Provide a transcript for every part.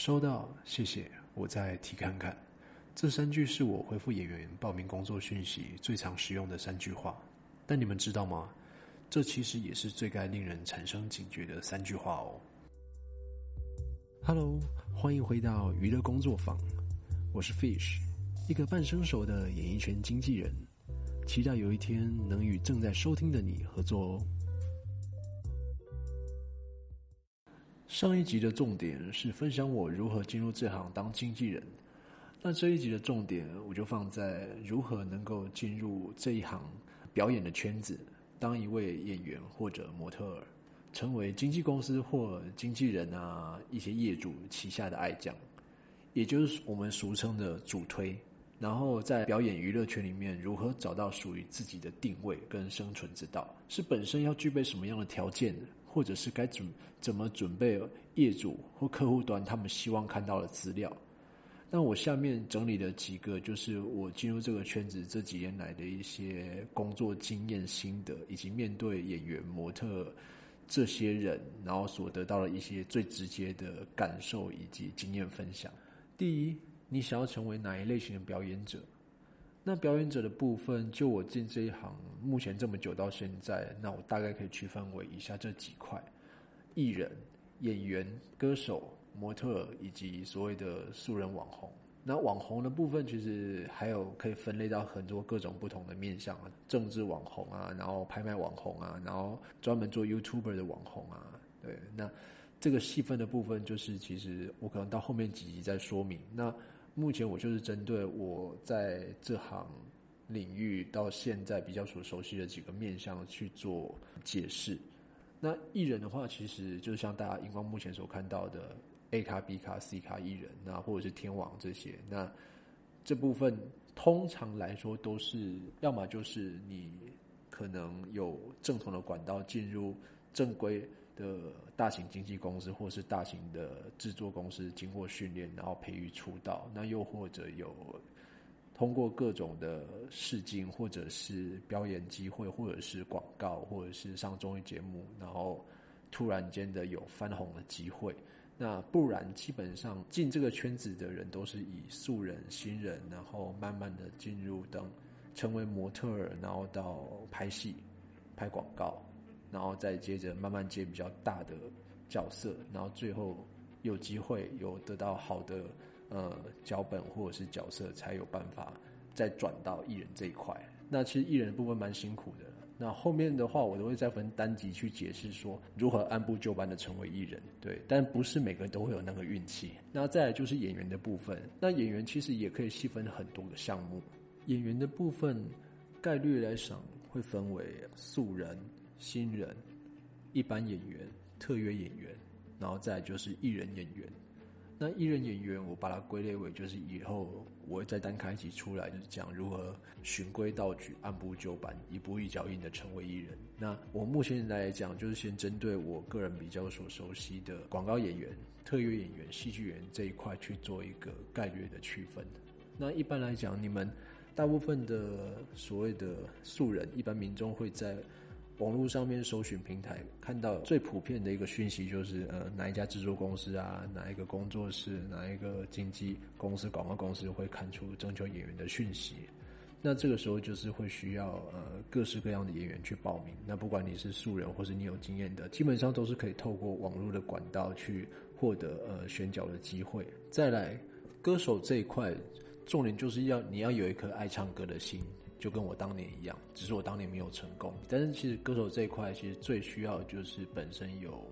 收到，谢谢，我再提看看。这三句是我回复演员报名工作讯息最常使用的三句话。但你们知道吗？这其实也是最该令人产生警觉的三句话哦。Hello，欢迎回到娱乐工作坊，我是 Fish，一个半生熟的演艺圈经纪人，期待有一天能与正在收听的你合作哦。上一集的重点是分享我如何进入这行当经纪人。那这一集的重点，我就放在如何能够进入这一行表演的圈子，当一位演员或者模特儿，成为经纪公司或经纪人啊一些业主旗下的爱将，也就是我们俗称的主推。然后在表演娱乐圈里面，如何找到属于自己的定位跟生存之道，是本身要具备什么样的条件，或者是该准怎么准备业主或客户端他们希望看到的资料。那我下面整理的几个，就是我进入这个圈子这几年来的一些工作经验心得，以及面对演员、模特这些人，然后所得到的一些最直接的感受以及经验分享。第一，你想要成为哪一类型的表演者？那表演者的部分，就我进这一行目前这么久到现在，那我大概可以区分为以下这几块：艺人、演员、歌手。模特以及所谓的素人网红，那网红的部分其实还有可以分类到很多各种不同的面向啊，政治网红啊，然后拍卖网红啊，然后专门做 YouTuber 的网红啊，对，那这个细分的部分就是其实我可能到后面几集再说明。那目前我就是针对我在这行领域到现在比较所熟悉的几个面向去做解释。那艺人的话，其实就像大家荧光目前所看到的。A 卡、B 卡、C 卡艺人，那或者是天王这些，那这部分通常来说都是，要么就是你可能有正统的管道进入正规的大型经纪公司，或是大型的制作公司，经过训练然后培育出道，那又或者有通过各种的试镜，或者是表演机会，或者是广告，或者是上综艺节目，然后突然间的有翻红的机会。那不然，基本上进这个圈子的人都是以素人、新人，然后慢慢的进入等成为模特儿，然后到拍戏、拍广告，然后再接着慢慢接比较大的角色，然后最后有机会有得到好的呃脚本或者是角色，才有办法再转到艺人这一块。那其实艺人的部分蛮辛苦的。那后面的话，我都会再分单集去解释说如何按部就班的成为艺人，对，但不是每个人都会有那个运气。那再来就是演员的部分，那演员其实也可以细分很多个项目。演员的部分概率来讲会分为素人、新人、一般演员、特约演员，然后再就是艺人演员。那艺人演员，我把它归类为就是以后我会再单开一集出来，就是讲如何循规蹈矩、按部就班、一步一脚印的成为艺人。那我目前来讲，就是先针对我个人比较所熟悉的广告演员、特约演员、戏剧员这一块去做一个概略的区分。那一般来讲，你们大部分的所谓的素人，一般民众会在。网络上面搜寻平台看到最普遍的一个讯息就是，呃，哪一家制作公司啊，哪一个工作室，哪一个经纪公司、广告公司会看出征求演员的讯息。那这个时候就是会需要呃各式各样的演员去报名。那不管你是素人或是你有经验的，基本上都是可以透过网络的管道去获得呃选角的机会。再来，歌手这一块，重点就是要你要有一颗爱唱歌的心。就跟我当年一样，只是我当年没有成功。但是其实歌手这一块，其实最需要就是本身有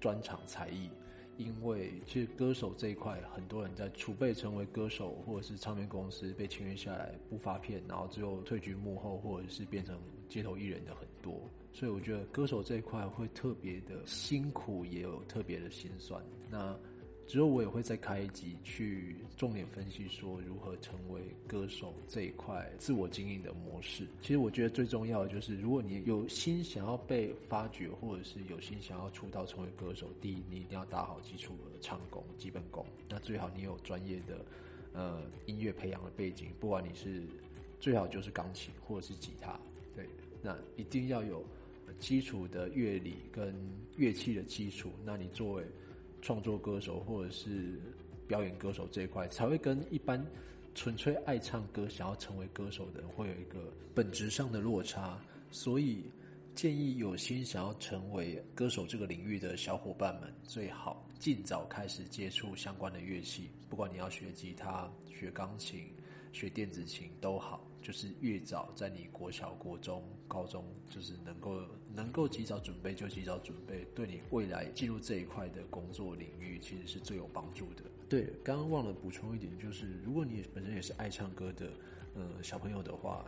专长才艺，因为其实歌手这一块，很多人在储备成为歌手，或者是唱片公司被签约下来不发片，然后最后退居幕后，或者是变成街头艺人的很多。所以我觉得歌手这一块会特别的辛苦，也有特别的心酸。那。之后我也会再开一集去重点分析说如何成为歌手这一块自我经营的模式。其实我觉得最重要的就是，如果你有心想要被发掘，或者是有心想要出道成为歌手，第一你一定要打好基础的唱功、基本功。那最好你有专业的呃音乐培养的背景，不管你是最好就是钢琴或者是吉他，对，那一定要有基础的乐理跟乐器的基础。那你作为创作歌手或者是表演歌手这一块，才会跟一般纯粹爱唱歌、想要成为歌手的人会有一个本质上的落差。所以建议有心想要成为歌手这个领域的小伙伴们，最好尽早开始接触相关的乐器，不管你要学吉他、学钢琴。学电子琴都好，就是越早在你国小、国中、高中，就是能够能够及早准备就及早准备，对你未来进入这一块的工作领域，其实是最有帮助的。对，刚刚忘了补充一点，就是如果你本身也是爱唱歌的，呃，小朋友的话，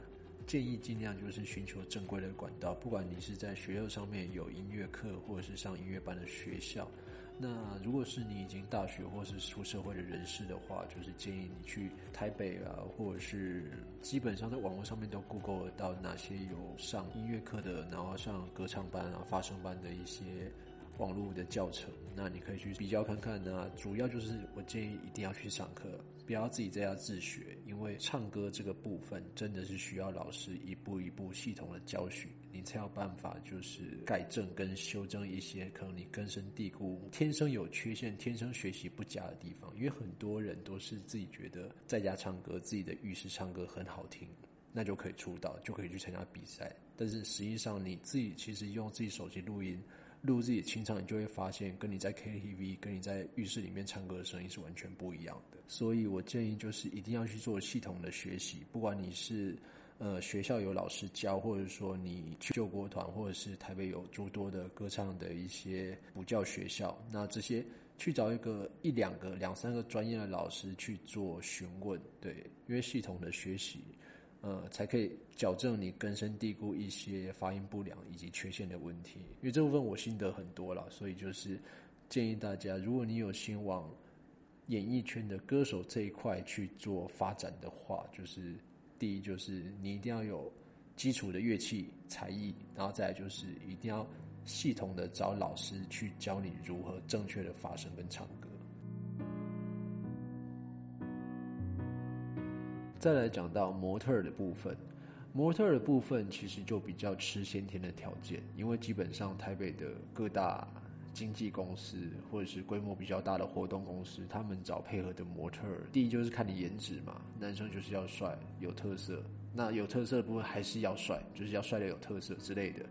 建议尽量就是寻求正规的管道，不管你是在学校上面有音乐课，或者是上音乐班的学校。那如果是你已经大学或是出社会的人士的话，就是建议你去台北啊，或者是基本上在网络上面都 Google 到哪些有上音乐课的，然后上歌唱班啊、发声班的一些。网络的教程，那你可以去比较看看。呢主要就是我建议一定要去上课，不要自己在家自学，因为唱歌这个部分真的是需要老师一步一步系统的教学，你才有办法就是改正跟修正一些可能你根深蒂固、天生有缺陷、天生学习不佳的地方。因为很多人都是自己觉得在家唱歌、自己的浴室唱歌很好听，那就可以出道，就可以去参加比赛。但是实际上你自己其实用自己手机录音。录自己清唱，你就会发现，跟你在 KTV、跟你在浴室里面唱歌的声音是完全不一样的。所以我建议就是一定要去做系统的学习，不管你是呃学校有老师教，或者说你去救国团，或者是台北有诸多的歌唱的一些补教学校，那这些去找一个一两个、两三个专业的老师去做询问，对，因为系统的学习。呃，才可以矫正你根深蒂固一些发音不良以及缺陷的问题。因为这部分我心得很多了，所以就是建议大家，如果你有心往演艺圈的歌手这一块去做发展的话，就是第一就是你一定要有基础的乐器才艺，然后再来就是一定要系统的找老师去教你如何正确的发声跟唱歌。再来讲到模特的部分，模特的部分其实就比较吃先天的条件，因为基本上台北的各大经纪公司或者是规模比较大的活动公司，他们找配合的模特，第一就是看你颜值嘛，男生就是要帅有特色，那有特色的部分还是要帅，就是要帅的有特色之类的。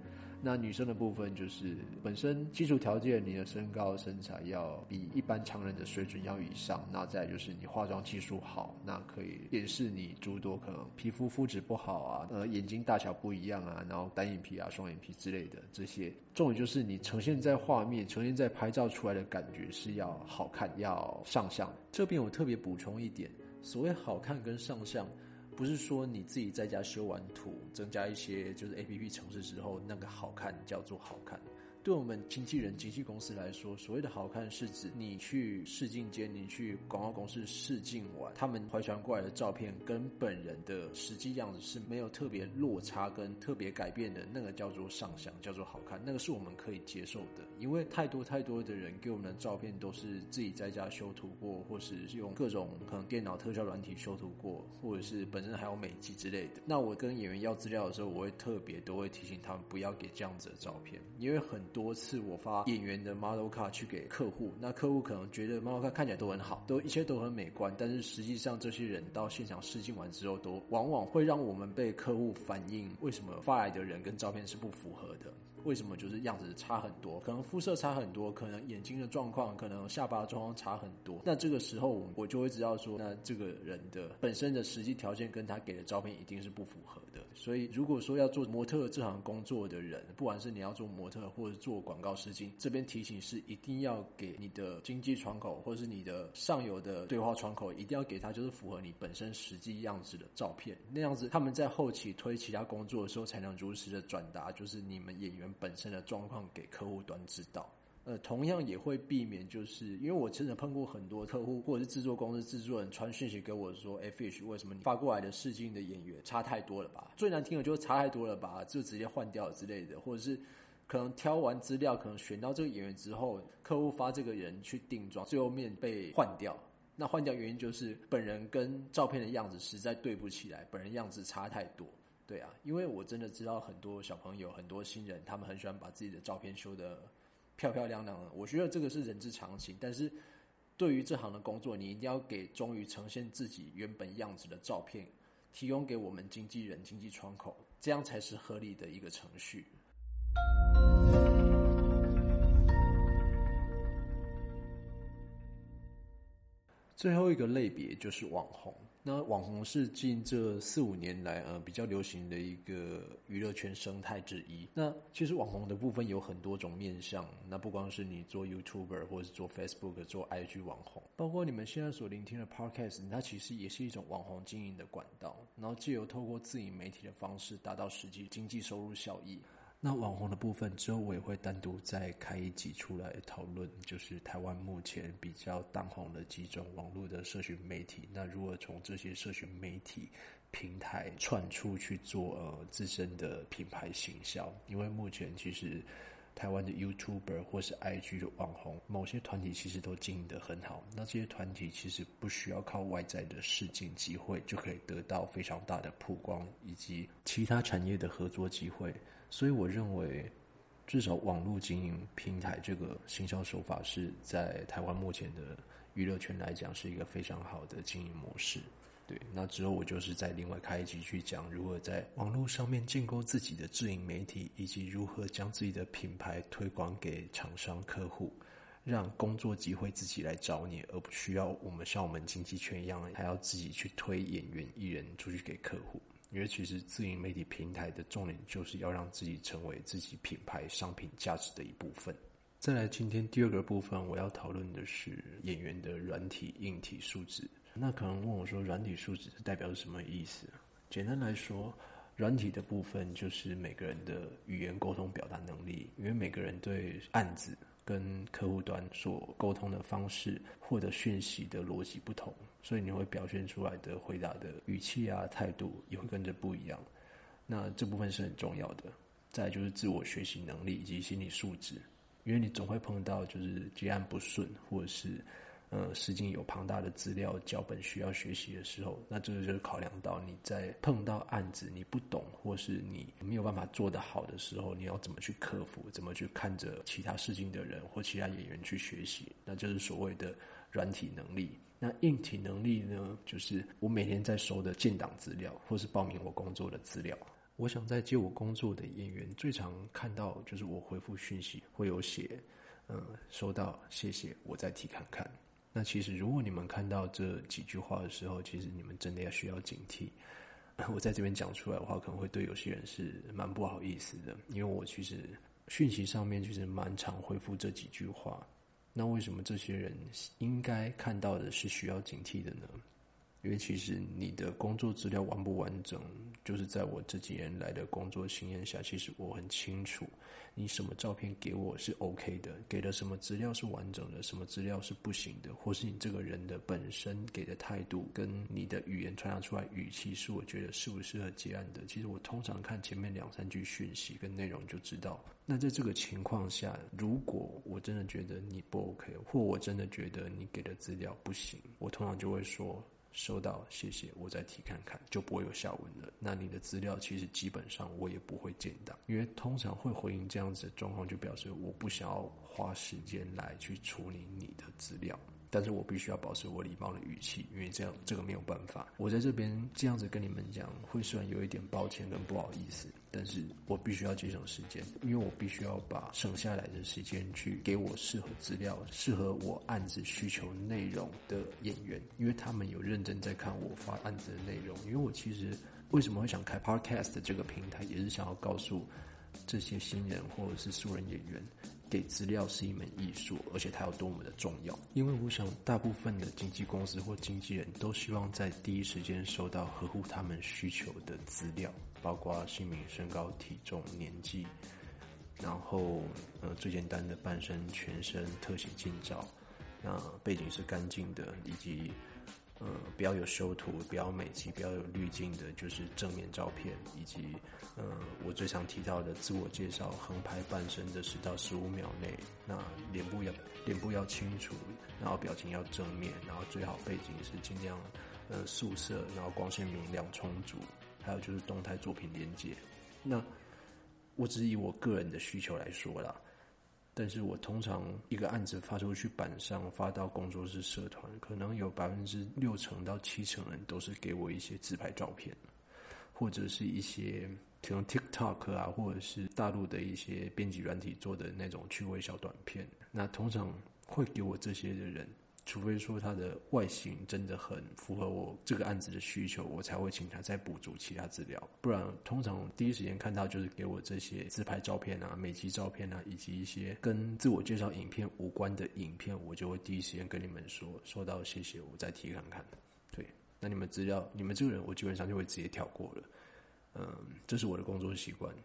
那女生的部分就是本身基础条件，你的身高身材要比一般常人的水准要以上。那再就是你化妆技术好，那可以掩饰你诸多可能皮肤肤质不好啊，呃眼睛大小不一样啊，然后单眼皮啊、双眼皮之类的这些。重点就是你呈现在画面、呈现在拍照出来的感觉是要好看、要上相。这边我特别补充一点，所谓好看跟上相。不是说你自己在家修完图，增加一些就是 A P P 程式之后，那个好看叫做好看。对我们经纪人、经纪公司来说，所谓的好看是指你去试镜间、你去广告公司试镜完，他们回传过来的照片跟本人的实际样子是没有特别落差跟特别改变的，那个叫做上相，叫做好看，那个是我们可以接受的。因为太多太多的人给我们的照片都是自己在家修图过，或是用各种可能电脑特效软体修图过，或者是本身还有美肌之类的。那我跟演员要资料的时候，我会特别都会提醒他们不要给这样子的照片，因为很。多次我发演员的 model 卡去给客户，那客户可能觉得 model 卡看起来都很好，都一切都很美观，但是实际上这些人到现场试镜完之后，都往往会让我们被客户反映，为什么发来的人跟照片是不符合的？为什么就是样子差很多？可能肤色差很多，可能眼睛的状况，可能下巴状况差很多。那这个时候，我我就会知道说，那这个人的本身的实际条件跟他给的照片一定是不符合的。所以，如果说要做模特这行工作的人，不管是你要做模特或者做广告试镜，这边提醒是一定要给你的经济窗口或者是你的上游的对话窗口，一定要给他就是符合你本身实际样子的照片。那样子，他们在后期推其他工作的时候，才能如实的转达，就是你们演员。本身的状况给客户端知道，呃，同样也会避免，就是因为我真的碰过很多客户或者是制作公司制作人传讯息给我说，哎，Fish，为什么你发过来的试镜的演员差太多了吧？最难听的就是差太多了吧，就直接换掉之类的，或者是可能挑完资料，可能选到这个演员之后，客户发这个人去定妆，最后面被换掉。那换掉原因就是本人跟照片的样子实在对不起来，本人样子差太多。对啊，因为我真的知道很多小朋友、很多新人，他们很喜欢把自己的照片修的漂漂亮亮的。我觉得这个是人之常情，但是对于这行的工作，你一定要给忠于呈现自己原本样子的照片，提供给我们经纪人、经纪窗口，这样才是合理的一个程序。最后一个类别就是网红。那网红是近这四五年来呃比较流行的一个娱乐圈生态之一。那其实网红的部分有很多种面向，那不光是你做 YouTuber 或者是做 Facebook 做 IG 网红，包括你们现在所聆听的 Podcast，它其实也是一种网红经营的管道。然后借由透过自营媒体的方式，达到实际经济收入效益。那网红的部分之后，我也会单独再开一集出来讨论，就是台湾目前比较当红的几种网络的社群媒体。那如何从这些社群媒体平台串出去做呃自身的品牌行销？因为目前其实台湾的 YouTuber 或是 IG 的网红，某些团体其实都经营得很好。那这些团体其实不需要靠外在的试镜机会，就可以得到非常大的曝光以及其他产业的合作机会。所以我认为，至少网络经营平台这个行销手法是在台湾目前的娱乐圈来讲是一个非常好的经营模式。对，那之后我就是在另外开一集去讲如何在网络上面建构自己的自营媒体，以及如何将自己的品牌推广给厂商客户，让工作机会自己来找你，而不需要我们像我们经济圈一样，还要自己去推演员艺人出去给客户。因为其实自营媒体平台的重点就是要让自己成为自己品牌商品价值的一部分。再来，今天第二个部分我要讨论的是演员的软体、硬体素质。那可能问我说，软体素质是代表什么意思？简单来说，软体的部分就是每个人的语言沟通表达能力，因为每个人对案子。跟客户端所沟通的方式、获得讯息的逻辑不同，所以你会表现出来的回答的语气啊、态度也会跟着不一样。那这部分是很重要的。再就是自我学习能力以及心理素质，因为你总会碰到就是结案不顺，或者是。呃，实际有庞大的资料脚本需要学习的时候，那这个就是考量到你在碰到案子你不懂或是你没有办法做得好的时候，你要怎么去克服，怎么去看着其他试镜的人或其他演员去学习，那就是所谓的软体能力。那硬体能力呢，就是我每天在收的建档资料或是报名我工作的资料。我想在接我工作的演员最常看到就是我回复讯息会有写，嗯，收到，谢谢，我再提看看。那其实，如果你们看到这几句话的时候，其实你们真的要需要警惕。我在这边讲出来的话，可能会对有些人是蛮不好意思的，因为我其实讯息上面其实蛮常回复这几句话。那为什么这些人应该看到的是需要警惕的呢？因为其实你的工作资料完不完整，就是在我这几年来的工作经验下，其实我很清楚，你什么照片给我是 OK 的，给的什么资料是完整的，什么资料是不行的，或是你这个人的本身给的态度跟你的语言传达出来语气，是我觉得适不适合结案的。其实我通常看前面两三句讯息跟内容就知道。那在这个情况下，如果我真的觉得你不 OK，或我真的觉得你给的资料不行，我通常就会说。收到，谢谢，我再提看看，就不会有下文了。那你的资料其实基本上我也不会见到，因为通常会回应这样子的状况，就表示我不想要花时间来去处理你的资料。但是我必须要保持我礼貌的语气，因为这样这个没有办法。我在这边这样子跟你们讲，会虽然有一点抱歉跟不好意思，但是我必须要节省时间，因为我必须要把省下来的时间去给我适合资料、适合我案子需求内容的演员，因为他们有认真在看我发案子的内容。因为我其实为什么会想开 Podcast 这个平台，也是想要告诉这些新人或者是素人演员。给资料是一门艺术，而且它有多么的重要。因为我想，大部分的经纪公司或经纪人都希望在第一时间收到合乎他们需求的资料，包括姓名、身高、体重、年纪，然后呃最简单的半身、全身特写近照，那背景是干净的，以及。呃，不要有修图，不要美肌，不要有滤镜的，就是正面照片，以及呃，我最常提到的自我介绍，横拍半身的十到十五秒内，那脸部要脸部要清楚，然后表情要正面，然后最好背景是尽量呃素色，然后光线明亮充足，还有就是动态作品连接。那我只以我个人的需求来说啦。但是我通常一个案子发出去板上，发到工作室社团，可能有百分之六成到七成人都是给我一些自拍照片，或者是一些用 TikTok 啊，或者是大陆的一些编辑软体做的那种趣味小短片。那通常会给我这些的人。除非说它的外形真的很符合我这个案子的需求，我才会请他再补足其他资料。不然，通常第一时间看到就是给我这些自拍照片啊、美肌照片啊，以及一些跟自我介绍影片无关的影片，我就会第一时间跟你们说收到，谢谢，我再提看看。对，那你们资料，你们这个人，我基本上就会直接跳过了。嗯，这是我的工作习惯，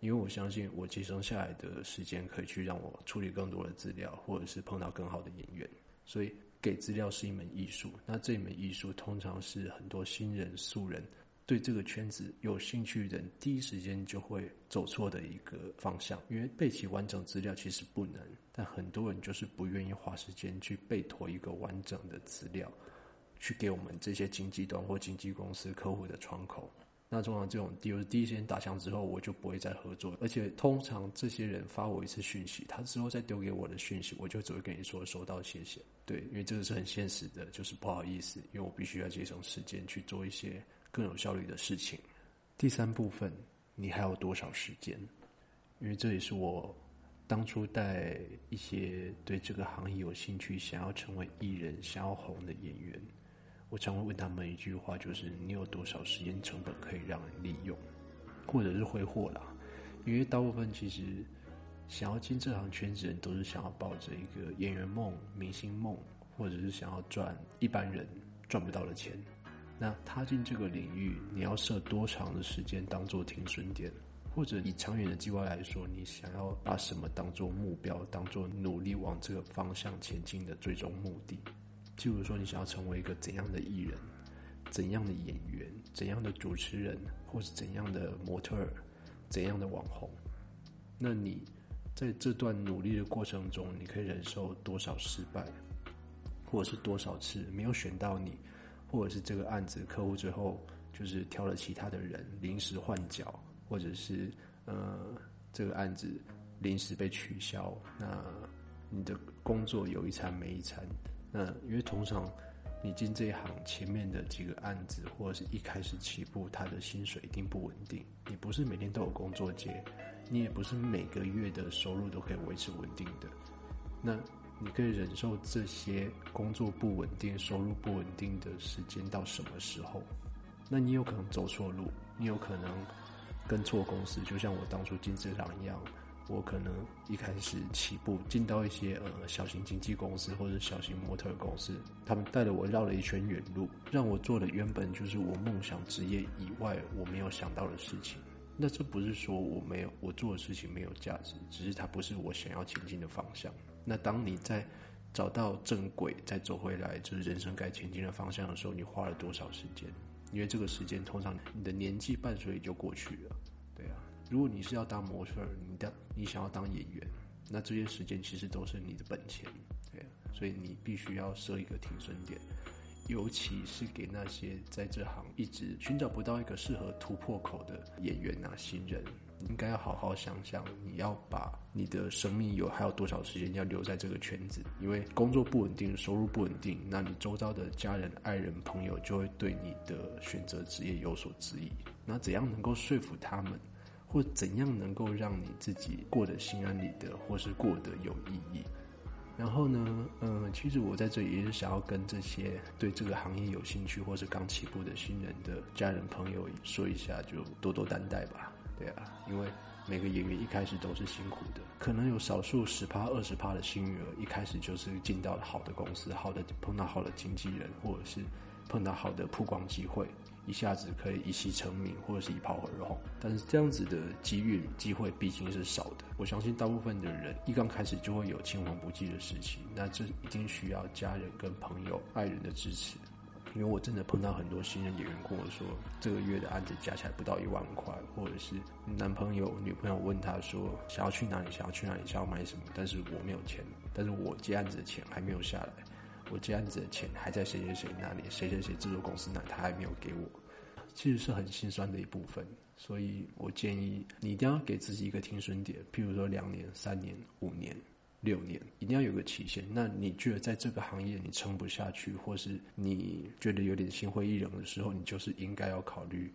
因为我相信我节省下来的时间可以去让我处理更多的资料，或者是碰到更好的演员，所以。给资料是一门艺术，那这门艺术通常是很多新人素人对这个圈子有兴趣的人第一时间就会走错的一个方向。因为背起完整资料其实不难，但很多人就是不愿意花时间去背妥一个完整的资料，去给我们这些经纪端或经纪公司客户的窗口。那通常这种，第第一时间打枪之后，我就不会再合作。而且通常这些人发我一次讯息，他之后再丢给我的讯息，我就只会跟你说收到，谢谢。对，因为这个是很现实的，就是不好意思，因为我必须要节省时间去做一些更有效率的事情。第三部分，你还有多少时间？因为这也是我当初带一些对这个行业有兴趣、想要成为艺人、想要红的演员。我常会问他们一句话，就是你有多少时间成本可以让人利用，或者是挥霍啦？因为大部分其实想要进这行圈子人，都是想要抱着一个演员梦、明星梦，或者是想要赚一般人赚不到的钱。那踏进这个领域，你要设多长的时间当做停损点？或者以长远的计划来说，你想要把什么当做目标，当做努力往这个方向前进的最终目的？譬如说，你想要成为一个怎样的艺人、怎样的演员、怎样的主持人，或是怎样的模特儿、怎样的网红，那你在这段努力的过程中，你可以忍受多少失败，或者是多少次没有选到你，或者是这个案子客户最后就是挑了其他的人，临时换角，或者是呃这个案子临时被取消，那你的工作有一餐没一餐。那因为通常你进这一行前面的几个案子，或者是一开始起步，他的薪水一定不稳定。你不是每天都有工作接，你也不是每个月的收入都可以维持稳定的。那你可以忍受这些工作不稳定、收入不稳定的时间到什么时候？那你有可能走错路，你有可能跟错公司，就像我当初进这行一样。我可能一开始起步进到一些呃小型经纪公司或者小型模特公司，他们带着我绕了一圈远路，让我做了原本就是我梦想职业以外我没有想到的事情。那这不是说我没有我做的事情没有价值，只是它不是我想要前进的方向。那当你在找到正轨再走回来，就是人生该前进的方向的时候，你花了多少时间？因为这个时间通常你的年纪伴随就过去了。如果你是要当模特儿，你的你想要当演员，那这些时间其实都是你的本钱，对，所以你必须要设一个停损点，尤其是给那些在这行一直寻找不到一个适合突破口的演员啊新人，应该要好好想想，你要把你的生命有还有多少时间要留在这个圈子，因为工作不稳定，收入不稳定，那你周遭的家人、爱人、朋友就会对你的选择职业有所质疑，那怎样能够说服他们？或怎样能够让你自己过得心安理得，或是过得有意义？然后呢，嗯，其实我在这里也是想要跟这些对这个行业有兴趣或是刚起步的新人的家人朋友说一下，就多多担待吧。对啊，因为每个演员一开始都是辛苦的，可能有少数十趴、二十趴的幸运儿，一开始就是进到了好的公司，好的碰到好的经纪人，或者是碰到好的曝光机会。一下子可以一夕成名，或者是一炮而红，但是这样子的机遇机会毕竟是少的。我相信大部分的人一刚开始就会有青黄不接的事情，那这一定需要家人跟朋友、爱人的支持。因为我真的碰到很多新人演员跟我说，这个月的案子加起来不到一万块，或者是男朋友、女朋友问他说想要去哪里，想要去哪里，想要买什么，但是我没有钱，但是我接案子的钱还没有下来。我这案子的钱还在谁谁谁那里，谁谁谁制作公司那，他还没有给我，其实是很心酸的一部分。所以我建议你一定要给自己一个停损点，譬如说两年、三年、五年，六年，一定要有个期限。那你觉得在这个行业你撑不下去，或是你觉得有点心灰意冷的时候，你就是应该要考虑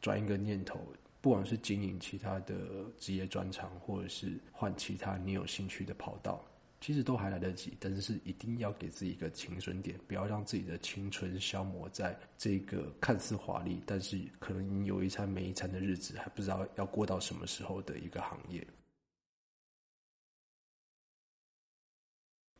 转一个念头，不管是经营其他的职业专长，或者是换其他你有兴趣的跑道。其实都还来得及，但是一定要给自己一个青春点，不要让自己的青春消磨在这个看似华丽，但是可能有一餐没一餐的日子，还不知道要过到什么时候的一个行业。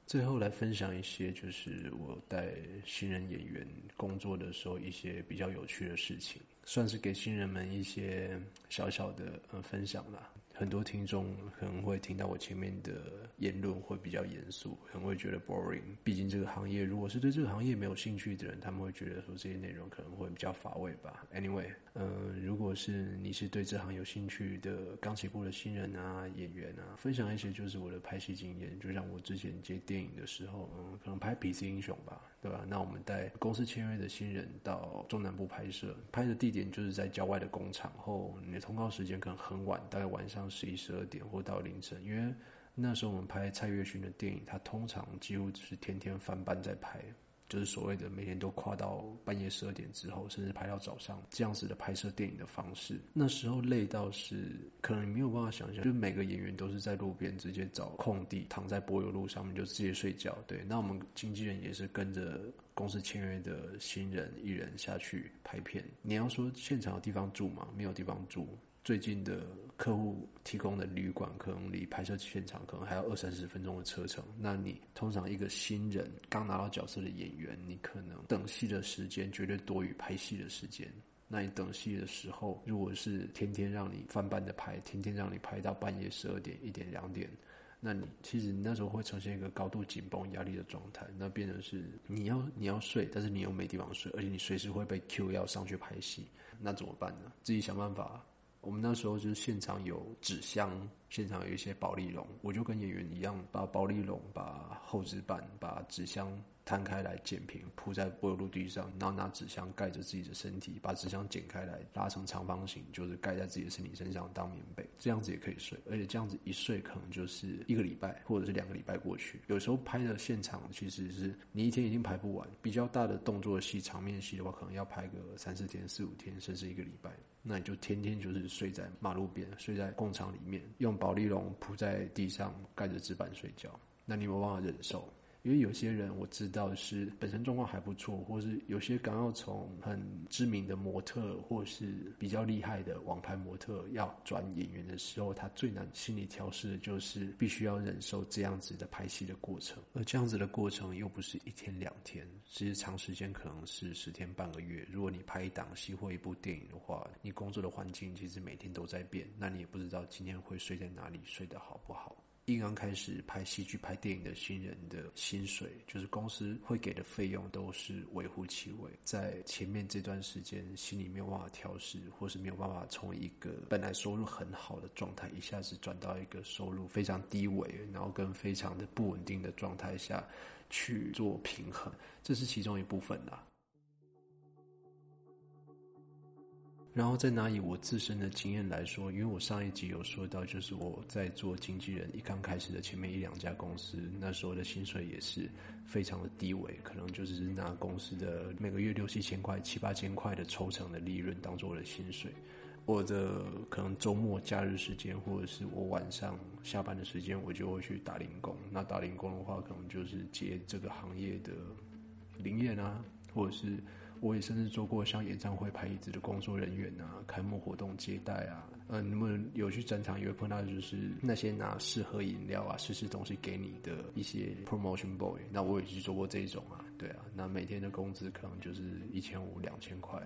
最后来分享一些，就是我带新人演员工作的时候一些比较有趣的事情，算是给新人们一些小小的呃分享啦。很多听众可能会听到我前面的言论会比较严肃，可能会觉得 boring。毕竟这个行业，如果是对这个行业没有兴趣的人，他们会觉得说这些内容可能会比较乏味吧。Anyway，嗯，如果是你是对这行有兴趣的刚起步的新人啊、演员啊，分享一些就是我的拍戏经验。就像我之前接电影的时候，嗯，可能拍《痞子英雄》吧，对吧？那我们带公司签约的新人到中南部拍摄，拍的地点就是在郊外的工厂，后你的通告时间可能很晚，大概晚上。十一十二点或到凌晨，因为那时候我们拍蔡岳勋的电影，他通常几乎是天天翻班在拍，就是所谓的每天都跨到半夜十二点之后，甚至拍到早上这样子的拍摄电影的方式。那时候累到是可能你没有办法想象，就每个演员都是在路边直接找空地躺在柏油路上面就直接睡觉。对，那我们经纪人也是跟着公司签约的新人艺人下去拍片。你要说现场有地方住吗？没有地方住。最近的客户提供的旅馆可能离拍摄现场可能还要二三十分钟的车程。那你通常一个新人刚拿到角色的演员，你可能等戏的时间绝对多于拍戏的时间。那你等戏的时候，如果是天天让你翻班的拍，天天让你拍到半夜十二点、一点、两点，那你其实你那时候会呈现一个高度紧绷、压力的状态。那变成是你要你要睡，但是你又没地方睡，而且你随时会被 Q 要上去拍戏，那怎么办呢？自己想办法。我们那时候就是现场有纸箱，现场有一些保利龙，我就跟演员一样，把保利龙、把厚纸板、把纸箱摊开来剪平，铺在柏油路地上，然后拿纸箱盖着自己的身体，把纸箱剪开来拉成长方形，就是盖在自己的身体身上当棉被，这样子也可以睡，而且这样子一睡可能就是一个礼拜或者是两个礼拜过去。有时候拍的现场其实是你一天已经拍不完，比较大的动作戏、场面戏的话，可能要拍个三四天、四五天，甚至一个礼拜。那你就天天就是睡在马路边，睡在工厂里面，用保利龙铺在地上，盖着纸板睡觉。那你有办法忍受？因为有些人我知道是本身状况还不错，或是有些刚要从很知名的模特，或是比较厉害的网拍模特要转演员的时候，他最难心理调试的就是必须要忍受这样子的拍戏的过程，而这样子的过程又不是一天两天，其实长时间可能是十天半个月。如果你拍一档戏或一部电影的话，你工作的环境其实每天都在变，那你也不知道今天会睡在哪里，睡得好不好。一刚开始拍戏剧、拍电影的新人的薪水，就是公司会给的费用，都是微乎其微。在前面这段时间，心里没有办法调试，或是没有办法从一个本来收入很好的状态，一下子转到一个收入非常低微，然后跟非常的不稳定的状态下去做平衡，这是其中一部分啦。然后再拿以我自身的经验来说，因为我上一集有说到，就是我在做经纪人一刚开始的前面一两家公司，那时候的薪水也是非常的低微，可能就是拿公司的每个月六七千块、七八千块的抽成的利润当做我的薪水。我的可能周末假日时间，或者是我晚上下班的时间，我就会去打零工。那打零工的话，可能就是接这个行业的零业啊，或者是。我也甚至做过像演唱会排椅子的工作人员啊，开幕活动接待啊，嗯，你们有去展场也会碰到，就是那些拿试喝饮料啊、试吃东西给你的一些 promotion boy。那我也去做过这种啊，对啊，那每天的工资可能就是一千五、两千块，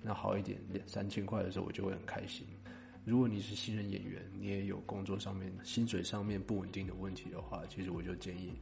那好一点两三千块的时候，我就会很开心。如果你是新人演员，你也有工作上面薪水上面不稳定的问题的话，其实我就建议。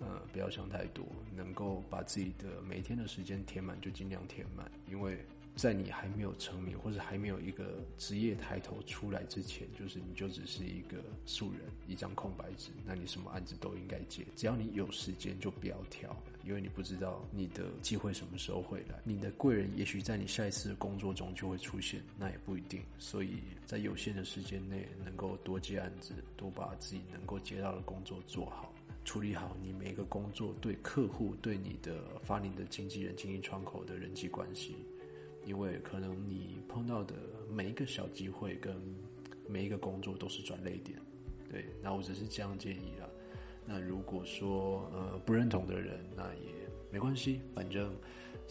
呃，不要想太多，能够把自己的每天的时间填满就尽量填满，因为在你还没有成名或者还没有一个职业抬头出来之前，就是你就只是一个素人，一张空白纸，那你什么案子都应该接，只要你有时间就不要挑，因为你不知道你的机会什么时候会来，你的贵人也许在你下一次的工作中就会出现，那也不一定，所以在有限的时间内能够多接案子，多把自己能够接到的工作做好。处理好你每一个工作对客户、对你的发你的经纪人、经营窗口的人际关系，因为可能你碰到的每一个小机会跟每一个工作都是转泪点。对，那我只是这样建议啦。那如果说呃不认同的人，那也没关系，反正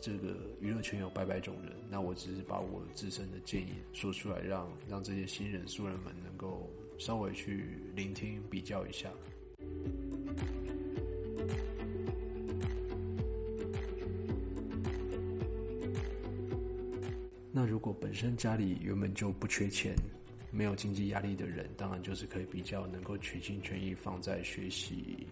这个娱乐圈有百百种人。那我只是把我自身的建议说出来，让让这些新人、素人们能够稍微去聆听、比较一下。那如果本身家里原本就不缺钱，没有经济压力的人，当然就是可以比较能够全心全意放在学习、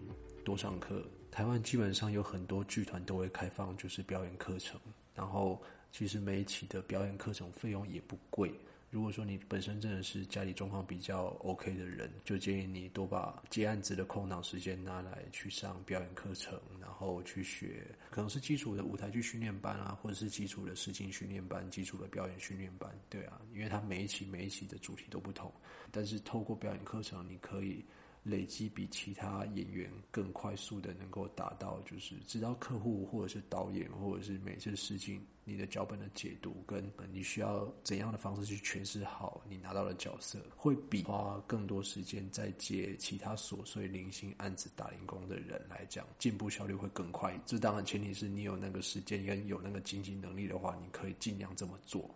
多上课。台湾基本上有很多剧团都会开放就是表演课程，然后其实每一期的表演课程费用也不贵。如果说你本身真的是家里状况比较 OK 的人，就建议你多把接案子的空档时间拿来去上表演课程，然后去学，可能是基础的舞台剧训练班啊，或者是基础的实景训练班、基础的表演训练班，对啊，因为它每一期每一期的主题都不同，但是透过表演课程，你可以。累积比其他演员更快速的能够达到，就是知道客户或者是导演或者是每次事情你的脚本的解读，跟你需要怎样的方式去诠释好你拿到的角色，会比花更多时间在接其他琐碎零星案子打零工的人来讲，进步效率会更快。这当然前提是你有那个时间跟有那个经济能力的话，你可以尽量这么做。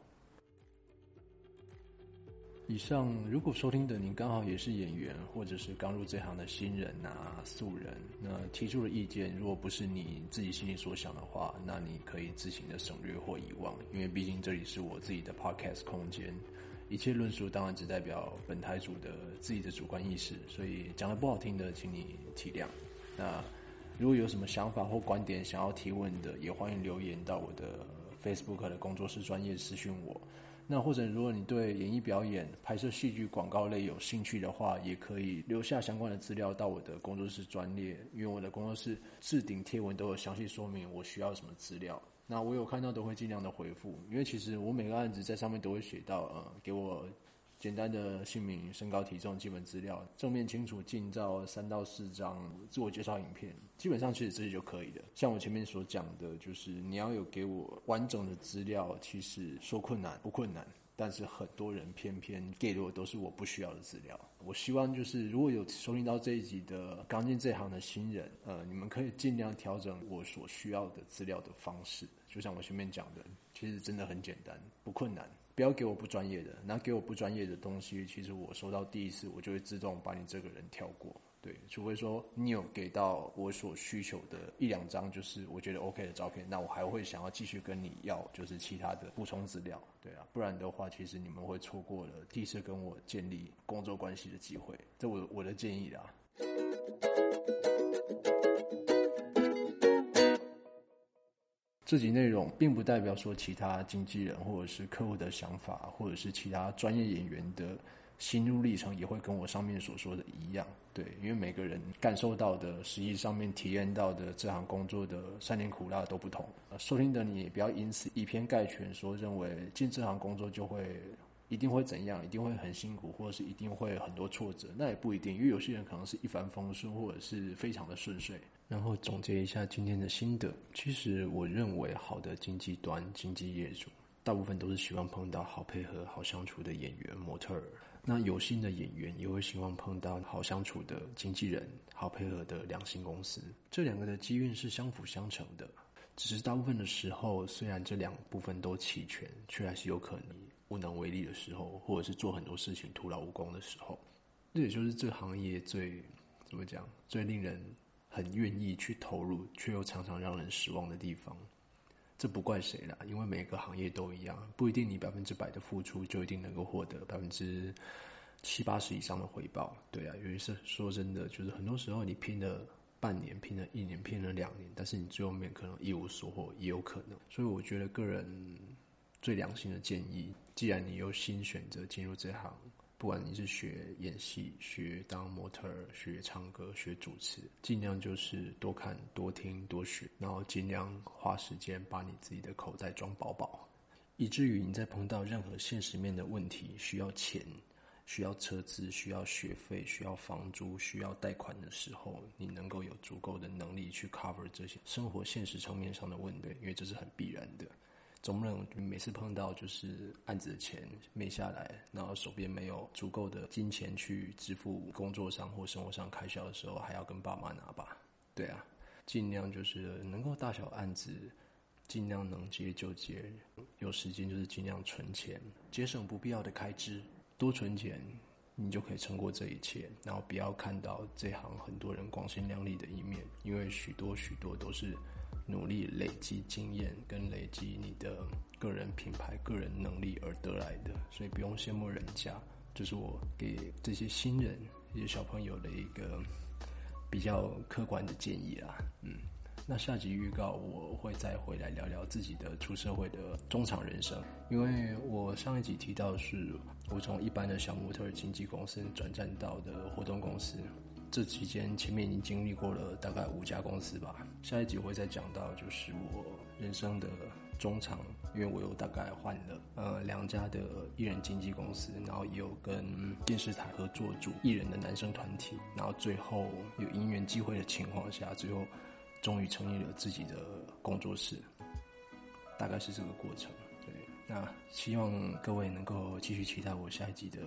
以上，如果收听的您刚好也是演员，或者是刚入这行的新人啊、素人，那提出的意见，如果不是你自己心里所想的话，那你可以自行的省略或遗忘，因为毕竟这里是我自己的 podcast 空间，一切论述当然只代表本台主的自己的主观意识，所以讲的不好听的，请你体谅。那如果有什么想法或观点想要提问的，也欢迎留言到我的 Facebook 的工作室专业私讯我。那或者，如果你对演艺表演、拍摄戏剧、广告类有兴趣的话，也可以留下相关的资料到我的工作室专列，因为我的工作室置顶贴文都有详细说明我需要什么资料。那我有看到都会尽量的回复，因为其实我每个案子在上面都会写到，呃，给我。简单的姓名、身高、体重基本资料，正面清楚近照三到四张自我介绍影片，基本上其实这些就可以了。像我前面所讲的，就是你要有给我完整的资料，其实说困难不困难，但是很多人偏偏给的都是我不需要的资料。我希望就是如果有收听到这一集的刚进这行的新人，呃，你们可以尽量调整我所需要的资料的方式。就像我前面讲的，其实真的很简单，不困难。不要给我不专业的，那给我不专业的东西，其实我收到第一次，我就会自动把你这个人跳过。对，除非说你有给到我所需求的一两张，就是我觉得 OK 的照片，那我还会想要继续跟你要，就是其他的补充资料。对啊，不然的话，其实你们会错过了第一次跟我建立工作关系的机会。这我我的建议啦。这集内容并不代表说其他经纪人或者是客户的想法，或者是其他专业演员的心路历程也会跟我上面所说的一样。对，因为每个人感受到的、实际上面体验到的这行工作的酸甜苦辣都不同。收听的你也不要因此以偏概全，说认为进这行工作就会一定会怎样，一定会很辛苦，或者是一定会很多挫折。那也不一定，因为有些人可能是一帆风顺，或者是非常的顺遂。然后总结一下今天的心得，其实我认为好的经纪端、经纪业主，大部分都是希望碰到好配合、好相处的演员、模特儿。那有心的演员也会希望碰到好相处的经纪人、好配合的良心公司。这两个的机运是相辅相成的，只是大部分的时候，虽然这两部分都齐全，却还是有可能无能为力的时候，或者是做很多事情徒劳无功的时候。这也就是这行业最怎么讲，最令人。很愿意去投入，却又常常让人失望的地方，这不怪谁啦，因为每个行业都一样，不一定你百分之百的付出就一定能够获得百分之七八十以上的回报。对啊，尤其是说真的，就是很多时候你拼了半年、拼了一年、拼了两年，但是你最后面可能一无所获，也有可能。所以我觉得个人最良心的建议，既然你有心选择进入这行。不管你是学演戏、学当模特儿、学唱歌、学主持，尽量就是多看、多听、多学，然后尽量花时间把你自己的口袋装饱饱，以至于你在碰到任何现实面的问题需要钱、需要车资、需要学费、需要房租、需要贷款的时候，你能够有足够的能力去 cover 这些生活现实层面上的问题，因为这是很必然的。总不能每次碰到就是案子的钱没下来，然后手边没有足够的金钱去支付工作上或生活上开销的时候，还要跟爸妈拿吧？对啊，尽量就是能够大小案子，尽量能接就接，有时间就是尽量存钱，节省不必要的开支。多存钱，你就可以撑过这一切。然后不要看到这行很多人光鲜亮丽的一面，因为许多许多都是努力累积经验跟累积你的个人品牌、个人能力而得来的。所以不用羡慕人家，这是我给这些新人、一些小朋友的一个比较客观的建议啦。嗯。那下集预告我会再回来聊聊自己的出社会的中场人生，因为我上一集提到是我从一般的小模特经纪公司转战到的活动公司，这期间前面已经经历过了大概五家公司吧。下一集我会再讲到就是我人生的中场，因为我有大概换了呃两家的艺人经纪公司，然后也有跟电视台合作组艺人的男生团体，然后最后有姻缘机会的情况下，最后。终于成立了自己的工作室，大概是这个过程。对，那希望各位能够继续期待我下一集的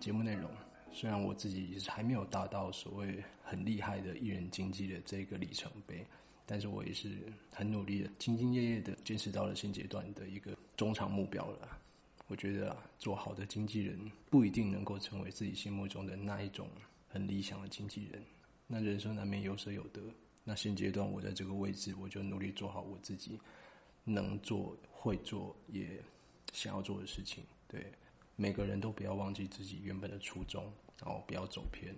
节目内容。虽然我自己也是还没有达到所谓很厉害的艺人经济的这个里程碑，但是我也是很努力的、兢兢业业的坚持到了现阶段的一个中长目标了。我觉得，做好的经纪人不一定能够成为自己心目中的那一种很理想的经纪人。那人生难免有舍有得。那现阶段我在这个位置，我就努力做好我自己能做、会做、也想要做的事情。对，每个人都不要忘记自己原本的初衷，然后不要走偏。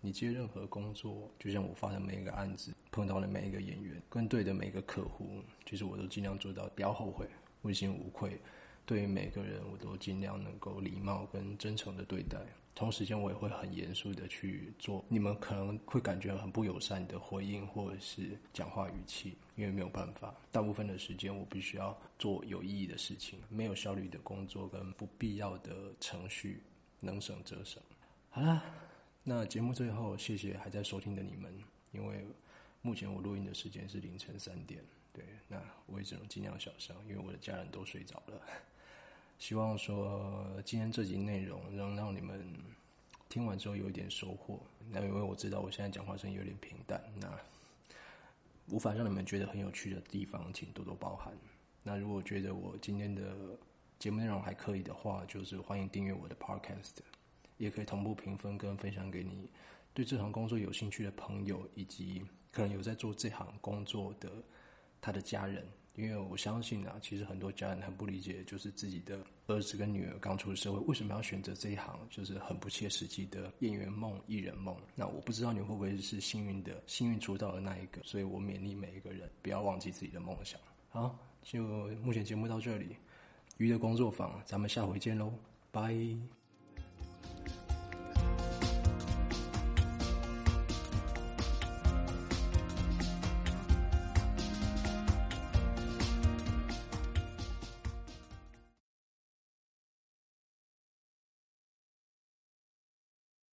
你接任何工作，就像我发的每一个案子，碰到的每一个演员，跟对的每一个客户，其实我都尽量做到不要后悔，问心无愧。对于每个人，我都尽量能够礼貌跟真诚的对待。同时间，我也会很严肃的去做。你们可能会感觉很不友善的回应或者是讲话语气，因为没有办法，大部分的时间我必须要做有意义的事情。没有效率的工作跟不必要的程序，能省则省。好啦，那节目最后，谢谢还在收听的你们。因为目前我录音的时间是凌晨三点，对，那我也只能尽量小声，因为我的家人都睡着了。希望说今天这集内容能让你们听完之后有一点收获。那因为我知道我现在讲话声音有点平淡，那无法让你们觉得很有趣的地方，请多多包涵。那如果觉得我今天的节目内容还可以的话，就是欢迎订阅我的 Podcast，也可以同步评分跟分享给你对这行工作有兴趣的朋友，以及可能有在做这行工作的他的家人。因为我相信啊，其实很多家人很不理解，就是自己的儿子跟女儿刚出社会，为什么要选择这一行，就是很不切实际的演员梦、艺人梦。那我不知道你会不会是幸运的、幸运出道的那一个，所以我勉励每一个人不要忘记自己的梦想。好，就目前节目到这里，鱼的工作坊，咱们下回见喽，拜。